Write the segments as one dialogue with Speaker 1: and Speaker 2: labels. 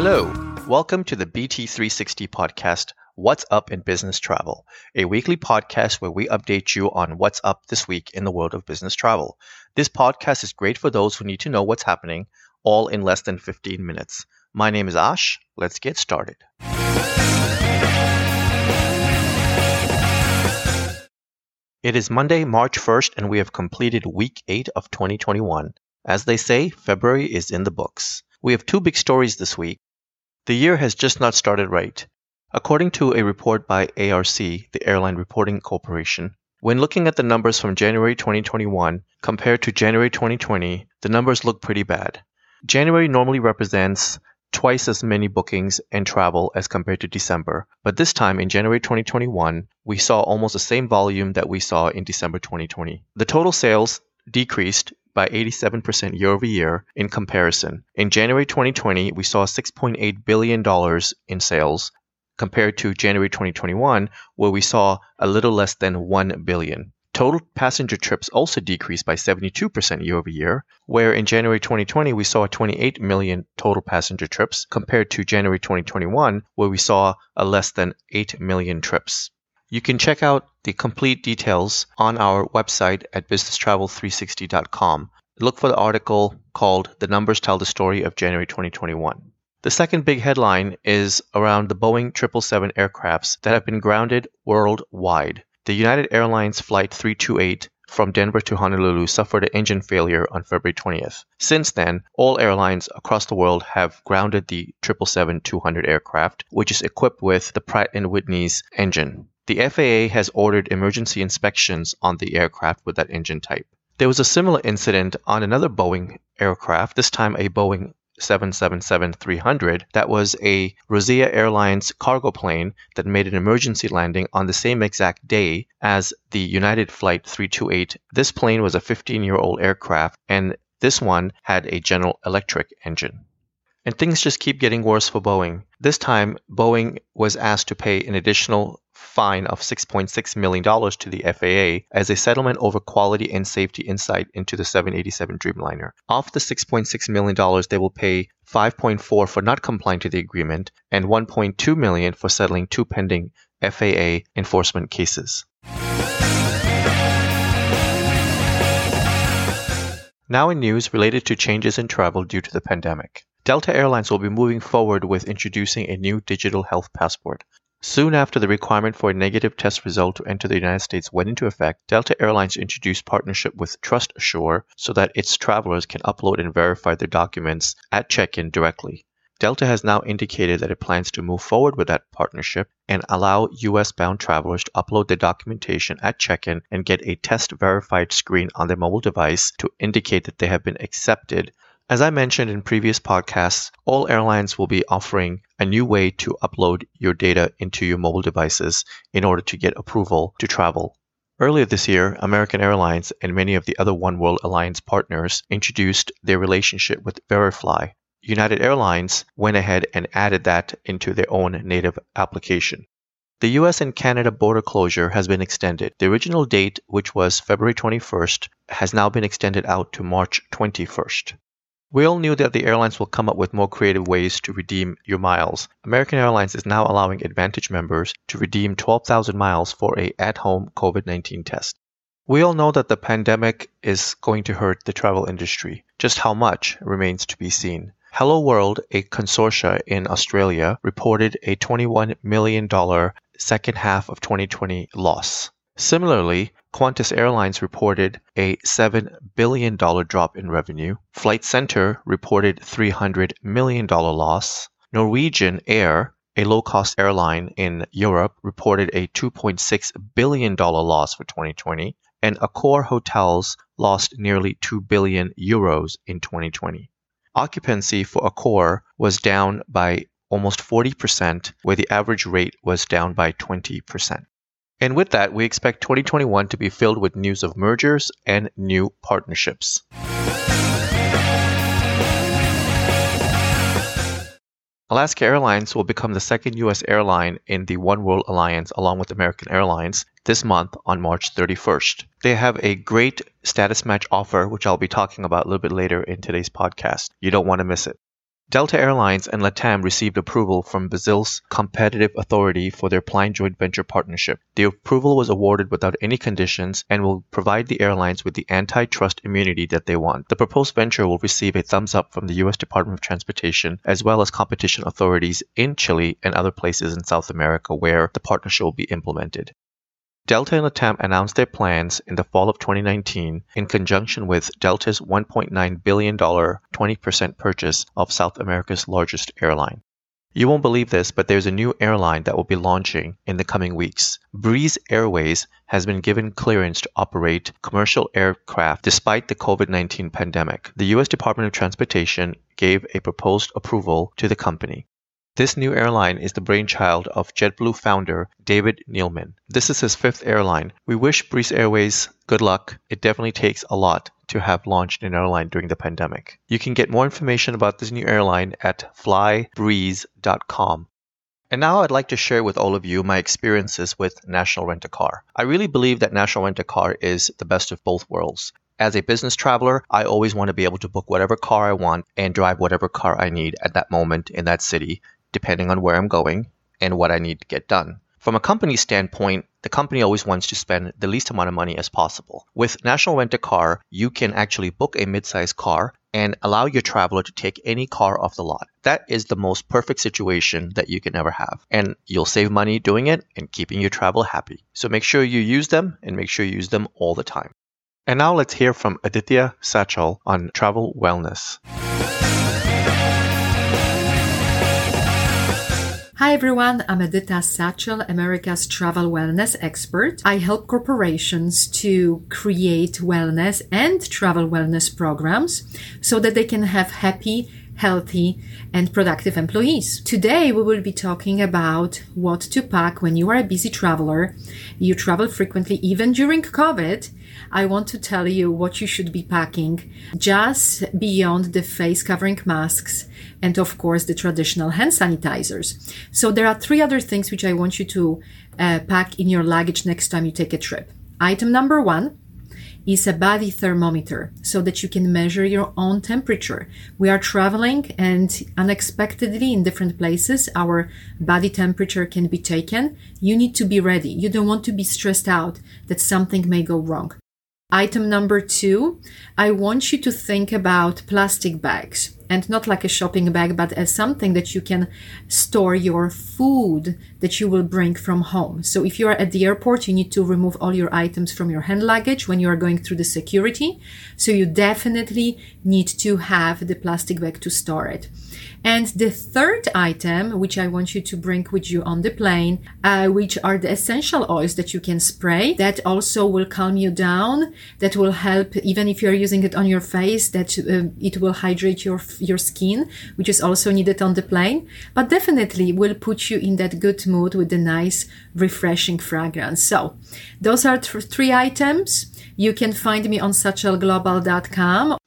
Speaker 1: Hello, welcome to the BT360 podcast, What's Up in Business Travel, a weekly podcast where we update you on what's up this week in the world of business travel. This podcast is great for those who need to know what's happening, all in less than 15 minutes. My name is Ash. Let's get started. It is Monday, March 1st, and we have completed week 8 of 2021. As they say, February is in the books. We have two big stories this week. The year has just not started right. According to a report by ARC, the Airline Reporting Corporation, when looking at the numbers from January 2021 compared to January 2020, the numbers look pretty bad. January normally represents twice as many bookings and travel as compared to December, but this time in January 2021, we saw almost the same volume that we saw in December 2020. The total sales decreased by 87% year over year in comparison. In January 2020, we saw $6.8 billion in sales compared to January 2021, where we saw a little less than 1 billion. Total passenger trips also decreased by 72% year over year, where in January 2020 we saw 28 million total passenger trips compared to January 2021, where we saw a less than 8 million trips. You can check out the complete details on our website at businesstravel360.com. Look for the article called The Numbers Tell the Story of January 2021. The second big headline is around the Boeing 777 aircrafts that have been grounded worldwide. The United Airlines Flight 328 from Denver to Honolulu suffered an engine failure on February 20th. Since then, all airlines across the world have grounded the 777-200 aircraft, which is equipped with the Pratt & Whitney's engine. The FAA has ordered emergency inspections on the aircraft with that engine type. There was a similar incident on another Boeing aircraft, this time a Boeing 777-300 that was a Rossiya Airlines cargo plane that made an emergency landing on the same exact day as the United Flight 328. This plane was a 15-year-old aircraft and this one had a General Electric engine. And things just keep getting worse for Boeing. This time, Boeing was asked to pay an additional fine of $6.6 million to the FAA as a settlement over quality and safety insight into the 787 Dreamliner. Of the $6.6 million, they will pay 5.4 for not complying to the agreement and 1.2 million for settling two pending FAA enforcement cases. Now in news related to changes in travel due to the pandemic. Delta Airlines will be moving forward with introducing a new digital health passport. Soon after the requirement for a negative test result to enter the United States went into effect, Delta Airlines introduced partnership with TrustAssure so that its travelers can upload and verify their documents at check-in directly. Delta has now indicated that it plans to move forward with that partnership and allow US bound travelers to upload their documentation at check in and get a test verified screen on their mobile device to indicate that they have been accepted as I mentioned in previous podcasts, all airlines will be offering a new way to upload your data into your mobile devices in order to get approval to travel. Earlier this year, American Airlines and many of the other One World Alliance partners introduced their relationship with Verifly. United Airlines went ahead and added that into their own native application. The US and Canada border closure has been extended. The original date, which was February 21st, has now been extended out to March 21st. We all knew that the airlines will come up with more creative ways to redeem your miles. American Airlines is now allowing Advantage members to redeem 12,000 miles for a at-home COVID-19 test. We all know that the pandemic is going to hurt the travel industry. Just how much remains to be seen. Hello World, a consortia in Australia, reported a $21 million second half of 2020 loss. Similarly, Qantas Airlines reported a $7 billion drop in revenue. Flight Centre reported $300 million loss. Norwegian Air, a low cost airline in Europe, reported a $2.6 billion loss for 2020. And Accor Hotels lost nearly 2 billion euros in 2020. Occupancy for Accor was down by almost 40%, where the average rate was down by 20%. And with that, we expect 2021 to be filled with news of mergers and new partnerships. Alaska Airlines will become the second U.S. airline in the One World Alliance along with American Airlines this month on March 31st. They have a great status match offer, which I'll be talking about a little bit later in today's podcast. You don't want to miss it. Delta Airlines and LATAM received approval from Brazil's competitive authority for their planned joint venture partnership. The approval was awarded without any conditions and will provide the airlines with the antitrust immunity that they want. The proposed venture will receive a thumbs up from the U.S. Department of Transportation as well as competition authorities in Chile and other places in South America where the partnership will be implemented. Delta and LATAM announced their plans in the fall of 2019 in conjunction with Delta's $1.9 billion 20% purchase of South America's largest airline. You won't believe this, but there's a new airline that will be launching in the coming weeks. Breeze Airways has been given clearance to operate commercial aircraft despite the COVID 19 pandemic. The U.S. Department of Transportation gave a proposed approval to the company. This new airline is the brainchild of JetBlue founder David Neeleman. This is his fifth airline. We wish Breeze Airways good luck. It definitely takes a lot to have launched an airline during the pandemic. You can get more information about this new airline at flybreeze.com. And now I'd like to share with all of you my experiences with National Rent a Car. I really believe that National Rent a Car is the best of both worlds. As a business traveler, I always want to be able to book whatever car I want and drive whatever car I need at that moment in that city depending on where I'm going and what I need to get done. From a company standpoint, the company always wants to spend the least amount of money as possible. With National Rent a Car, you can actually book a mid-sized car and allow your traveler to take any car off the lot. That is the most perfect situation that you can ever have. And you'll save money doing it and keeping your travel happy. So make sure you use them and make sure you use them all the time. And now let's hear from Aditya Sachal on travel wellness.
Speaker 2: Hi everyone, I'm Aditya Sachal, America's travel wellness expert. I help corporations to create wellness and travel wellness programs so that they can have happy, healthy, and productive employees. Today we will be talking about what to pack when you are a busy traveler. You travel frequently even during COVID I want to tell you what you should be packing just beyond the face covering masks and of course the traditional hand sanitizers. So there are three other things which I want you to uh, pack in your luggage next time you take a trip. Item number one is a body thermometer so that you can measure your own temperature. We are traveling and unexpectedly in different places, our body temperature can be taken. You need to be ready. You don't want to be stressed out that something may go wrong. Item number two, I want you to think about plastic bags and not like a shopping bag, but as something that you can store your food that you will bring from home. So if you are at the airport, you need to remove all your items from your hand luggage when you are going through the security. So you definitely need to have the plastic bag to store it. And the third item, which I want you to bring with you on the plane, uh, which are the essential oils that you can spray that also will calm you down, that will help, even if you're using it on your face, that uh, it will hydrate your your skin, which is also needed on the plane, but definitely will put you in that good mood with the nice, refreshing fragrance. So those are th- three items. You can find me on sachalglobal.com.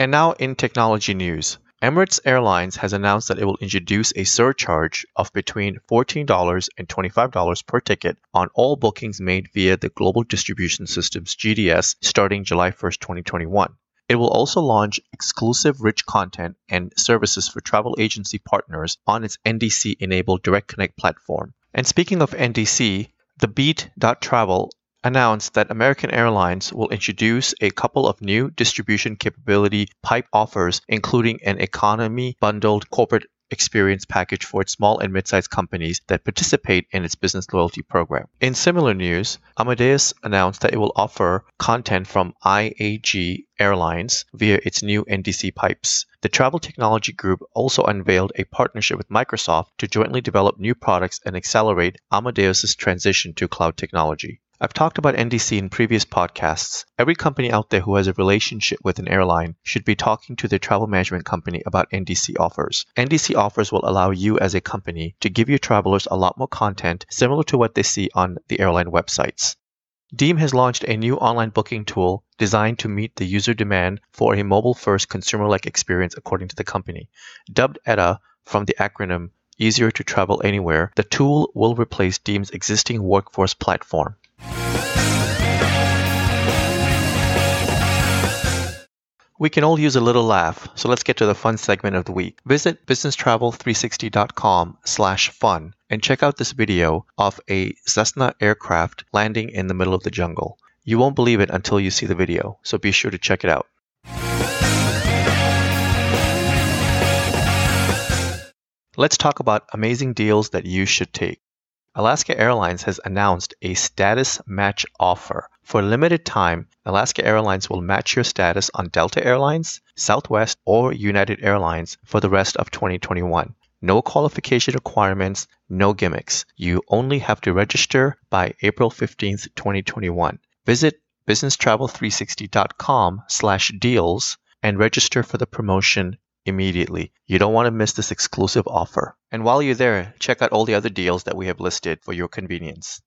Speaker 1: And now in technology news. Emirates Airlines has announced that it will introduce a surcharge of between $14 and $25 per ticket on all bookings made via the Global Distribution Systems GDS starting July 1, 2021. It will also launch exclusive rich content and services for travel agency partners on its NDC enabled Direct Connect platform. And speaking of NDC, the Beat.travel announced that American Airlines will introduce a couple of new distribution capability pipe offers, including an economy bundled corporate experience package for its small and mid-sized companies that participate in its business loyalty program. In similar news, Amadeus announced that it will offer content from IAG Airlines via its new NDC pipes. The Travel Technology Group also unveiled a partnership with Microsoft to jointly develop new products and accelerate Amadeus's transition to cloud technology. I've talked about NDC in previous podcasts. Every company out there who has a relationship with an airline should be talking to their travel management company about NDC offers. NDC offers will allow you as a company to give your travelers a lot more content similar to what they see on the airline websites. Deem has launched a new online booking tool designed to meet the user demand for a mobile first consumer like experience, according to the company. Dubbed ETA from the acronym Easier to Travel Anywhere, the tool will replace Deem's existing workforce platform. We can all use a little laugh, so let's get to the fun segment of the week. Visit businesstravel360.com slash fun and check out this video of a Cessna aircraft landing in the middle of the jungle. You won't believe it until you see the video, so be sure to check it out. Let's talk about amazing deals that you should take. Alaska Airlines has announced a status match offer. For a limited time, Alaska Airlines will match your status on Delta Airlines, Southwest, or United Airlines for the rest of 2021. No qualification requirements, no gimmicks. You only have to register by April 15th, 2021. Visit businesstravel360.com slash deals and register for the promotion immediately. You don't want to miss this exclusive offer. And while you're there, check out all the other deals that we have listed for your convenience.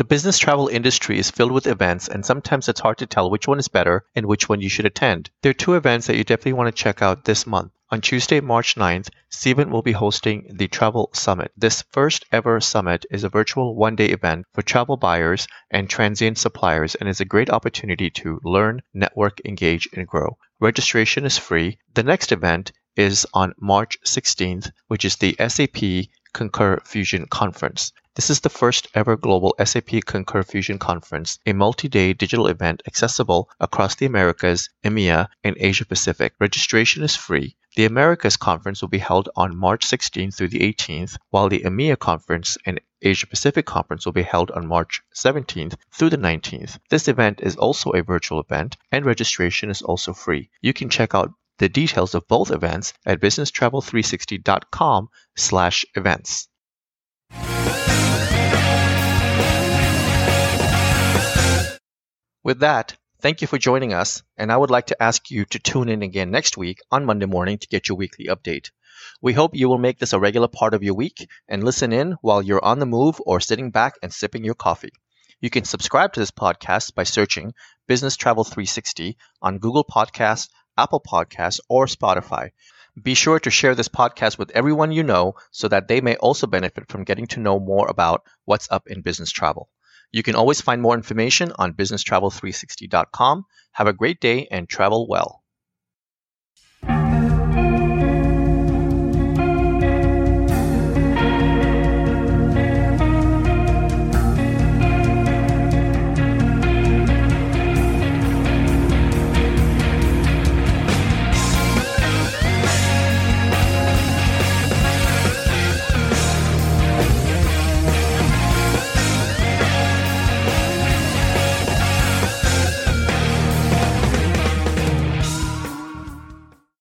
Speaker 1: The business travel industry is filled with events, and sometimes it's hard to tell which one is better and which one you should attend. There are two events that you definitely want to check out this month. On Tuesday, March 9th, Cvent will be hosting the Travel Summit. This first ever summit is a virtual one day event for travel buyers and transient suppliers and is a great opportunity to learn, network, engage, and grow. Registration is free. The next event is on March 16th, which is the SAP Concur Fusion Conference. This is the first ever global SAP Concur Fusion Conference, a multi-day digital event accessible across the Americas, EMEA, and Asia Pacific. Registration is free. The Americas conference will be held on March 16th through the 18th, while the EMEA conference and Asia Pacific conference will be held on March 17th through the 19th. This event is also a virtual event and registration is also free. You can check out the details of both events at businesstravel360.com slash events. With that, thank you for joining us, and I would like to ask you to tune in again next week on Monday morning to get your weekly update. We hope you will make this a regular part of your week and listen in while you're on the move or sitting back and sipping your coffee. You can subscribe to this podcast by searching Business Travel 360 on Google Podcasts, Apple Podcasts, or Spotify. Be sure to share this podcast with everyone you know so that they may also benefit from getting to know more about what's up in business travel. You can always find more information on businesstravel360.com. Have a great day and travel well.